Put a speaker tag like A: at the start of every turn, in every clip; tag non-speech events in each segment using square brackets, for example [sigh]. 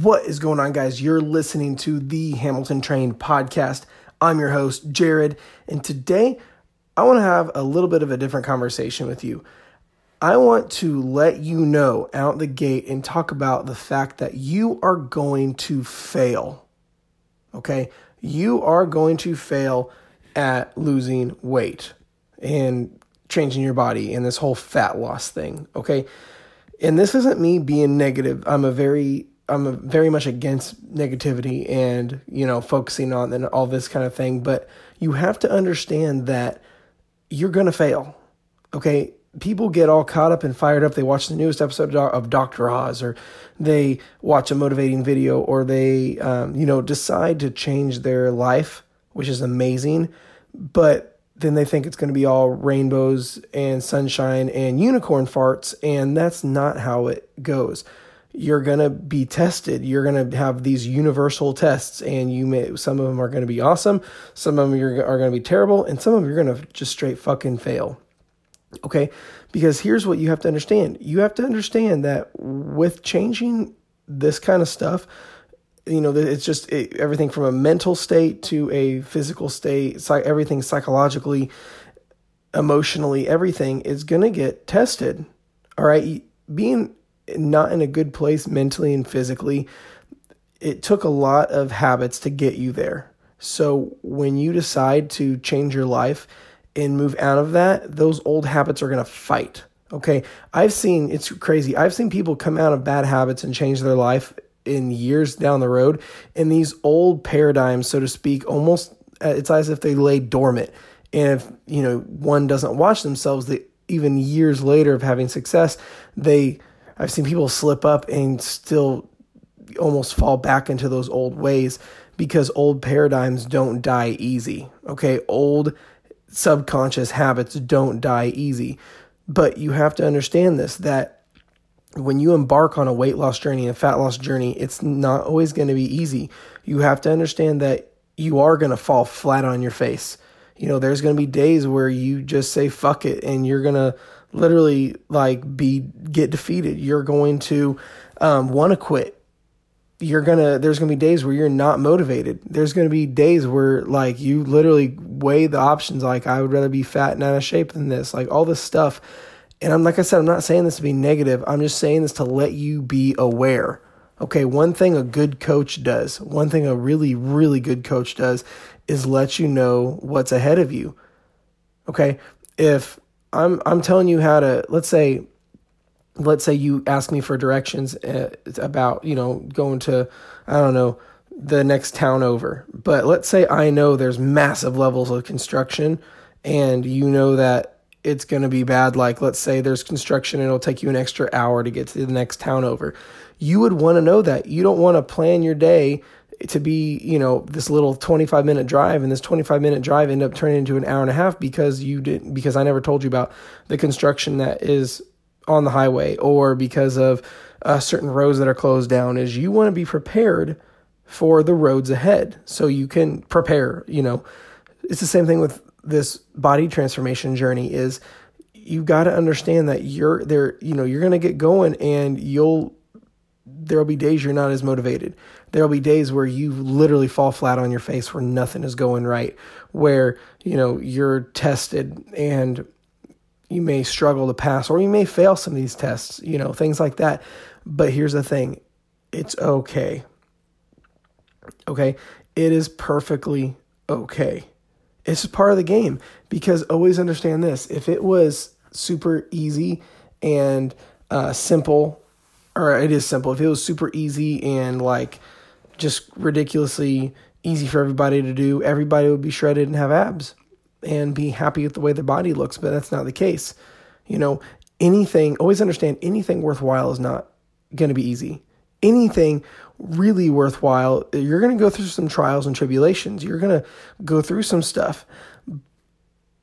A: What is going on, guys? You're listening to the Hamilton Trained podcast. I'm your host, Jared, and today I want to have a little bit of a different conversation with you. I want to let you know out the gate and talk about the fact that you are going to fail. Okay? You are going to fail at losing weight and changing your body and this whole fat loss thing. Okay? And this isn't me being negative. I'm a very I'm very much against negativity and you know focusing on and all this kind of thing, but you have to understand that you're to fail. Okay? People get all caught up and fired up. They watch the newest episode of Dr. Oz, or they watch a motivating video, or they, um, you know, decide to change their life, which is amazing. But then they think it's going to be all rainbows and sunshine and unicorn farts, and that's not how it goes you're going to be tested. You're going to have these universal tests, and you may some of them are going to be awesome, some of them are, going to be terrible, and some of them you're going to just straight fucking fail. Okay, because here's what you have to understand: you have to understand that with changing this kind of stuff, you know, it's just it, everything from a mental state to a physical state, psych, everything psychologically, emotionally, everything is going to get tested. All right, being not in a good place mentally and physically. It took a lot of habits to get you there. So when you decide to change your life and move out of that, those old habits are going to fight. Okay. I've seen, it's crazy. I've seen people come out of bad habits and change their life in years down the road. And these old paradigms, so to speak, almost, uh, it's as if they lay dormant. And if, you know, one doesn't watch themselves, they, even years later of having success, they, I've seen people slip up and still almost fall back into those old ways because old paradigms don't die easy. Okay, old subconscious habits don't die easy. But you have to understand this that when you embark on a weight loss journey, a fat loss journey, it's not always going to be easy. You have to understand that you are going to fall flat on your face. You know, there's going to be days where you just say fuck it and you're going to literally like be get defeated. You're going to um, want to quit. You're gonna. There's gonna be days where you're not motivated. There's gonna be days where like you literally weigh the options. Like I would rather be fat and out of shape than this. Like all this stuff. And I'm like I said, I'm not saying this to be negative. I'm just saying this to let you be aware. Okay, one thing a good coach does, one thing a really, really good coach does is let you know what's ahead of you. Okay, if I'm I'm telling you how to let's say let's say you ask me for directions uh, about you know going to I don't know the next town over. But let's say I know there's massive levels of construction and you know that it's going to be bad. Like let's say there's construction and it'll take you an extra hour to get to the next town over. You would want to know that. You don't want to plan your day to be, you know, this little 25 minute drive and this 25 minute drive end up turning into an hour and a half because you didn't, because I never told you about the construction that is on the highway or because of uh, certain roads that are closed down is you want to be prepared for the roads ahead. So you can prepare, you know, it's the same thing with this body transformation journey is you got to understand that you're there, you know, you're going to get going and you'll, there'll be days you're not as motivated there'll be days where you literally fall flat on your face where nothing is going right, where, you know, you're tested and you may struggle to pass or you may fail some of these tests, you know, things like that. But here's the thing it's okay. Okay. It is perfectly okay. It's just part of the game because always understand this if it was super easy and uh, simple, or it is simple, if it was super easy and like just ridiculously easy for everybody to do, everybody would be shredded and have abs and be happy with the way their body looks, but that's not the case. You know, anything, always understand anything worthwhile is not going to be easy. Anything really worthwhile, you're going to go through some trials and tribulations. You're going to go through some stuff,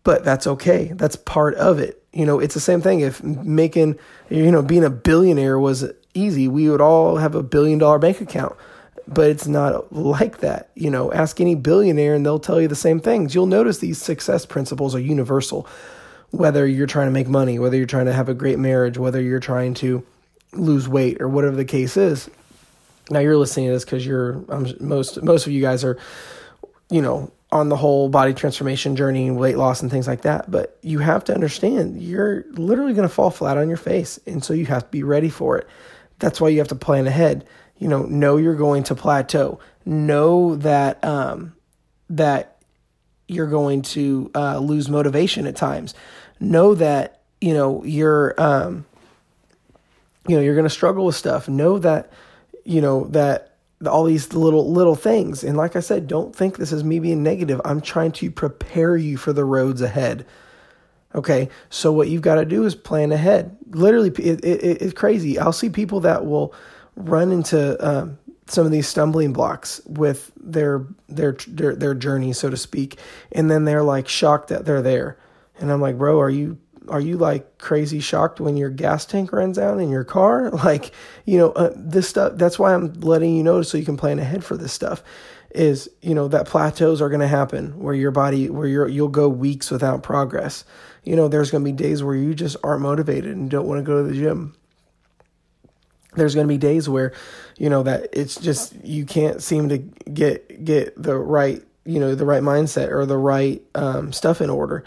A: but that's okay. That's part of it. You know, it's the same thing. If making, you know, being a billionaire was easy, we would all have a billion dollar bank account but it's not like that. You know, ask any billionaire and they'll tell you the same things. You'll notice these success principles are universal. Whether you're trying to make money, whether you're trying to have a great marriage, whether you're trying to lose weight or whatever the case is, Now you're listening to this because you're most most of you guys are, you know, on the whole body transformation journey, and weight loss, and things like that. But you have to understand you're literally going to fall flat on your face, and so you have to be ready for it. That's why you have to plan ahead. You know, know you're going to plateau. Know that um, that you're going to uh, lose motivation at times. Know that you know you're um, you know you're going to struggle with stuff. Know that you know that all these little little things. And like I said, don't think this is me being negative. I'm trying to prepare you for the roads ahead. Okay, so what you've got to do is plan ahead. Literally, it, it, it's crazy. I'll see people that will run into um, some of these stumbling blocks with their, their their their journey, so to speak, and then they're like shocked that they're there. And I'm like, bro, are you are you like crazy shocked when your gas tank runs out in your car? [laughs] Like, you know, uh, this stuff, that's why I'm letting you know so you can plan ahead for this stuff is, you know, that plateaus are going to happen where your body, where you're, you'll go weeks without progress. You know, there's going to be days where you just aren't motivated and don't want to go to the gym. There's going to be days where, you know, that it's just, you can't seem to get, get the right, you know, the right mindset or the right um, stuff in order,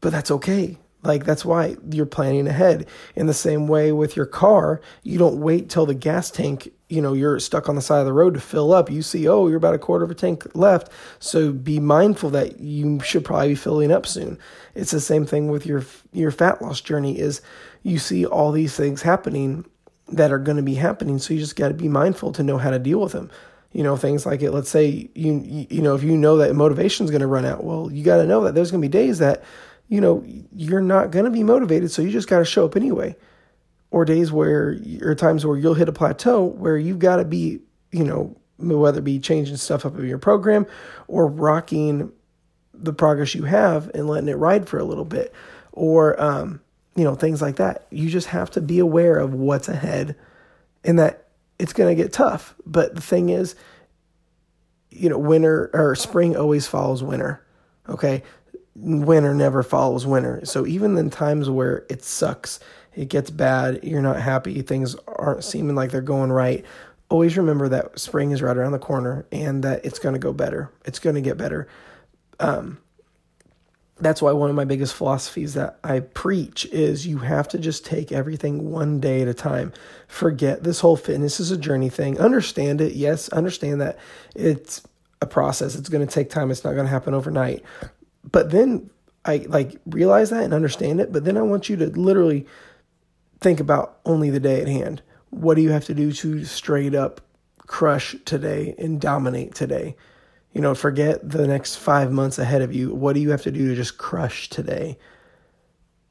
A: but that's okay like that's why you're planning ahead. In the same way with your car, you don't wait till the gas tank, you know, you're stuck on the side of the road to fill up. You see, oh, you're about a quarter of a tank left. So be mindful that you should probably be filling up soon. It's the same thing with your your fat loss journey is you see all these things happening that are going to be happening, so you just got to be mindful to know how to deal with them you know things like it let's say you you know if you know that motivation is going to run out well you got to know that there's going to be days that you know, you're not going to be motivated, so you just got to show up anyway. Or days where, or times where you'll hit a plateau where you've got to be, you know, whether it be changing stuff up in your program or rocking the progress you have and letting it ride for a little bit, or, um, you know, things like that. You just have to be aware of what's ahead and that it's going to get tough. But the thing is, you know, winter or spring always follows winter. Okay winter never follows winter. So even in times where it sucks, it gets bad, you're not happy, things aren't seeming like they're going right, always remember that spring is right around the corner and that it's going to go better. It's going to get better. Um, that's why one of my biggest philosophies that I preach is you have to just take everything one day at a time. Forget this whole fitness is a journey thing. Understand it. Yes, understand that it's a process. It's going to take time. It's not going to happen overnight. But then I like realize that and understand it. But then I want you to literally think about only the day at hand. What do you have to do to straight up crush today and dominate today? You know, forget the next five months ahead of you. What do you have to do to just crush today?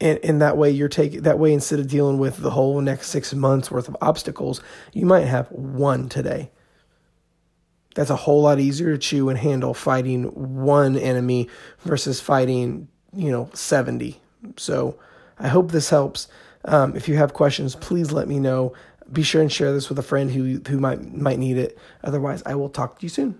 A: And, and that way you're taking that way instead of dealing with the whole next six months worth of obstacles, you might have one today that's a whole lot easier to chew and handle fighting one enemy versus fighting, you know, 70. So I hope this helps. Um, if you have questions, please let me know. Be sure and share this with a friend who who might might need it. Otherwise, I will talk to you soon.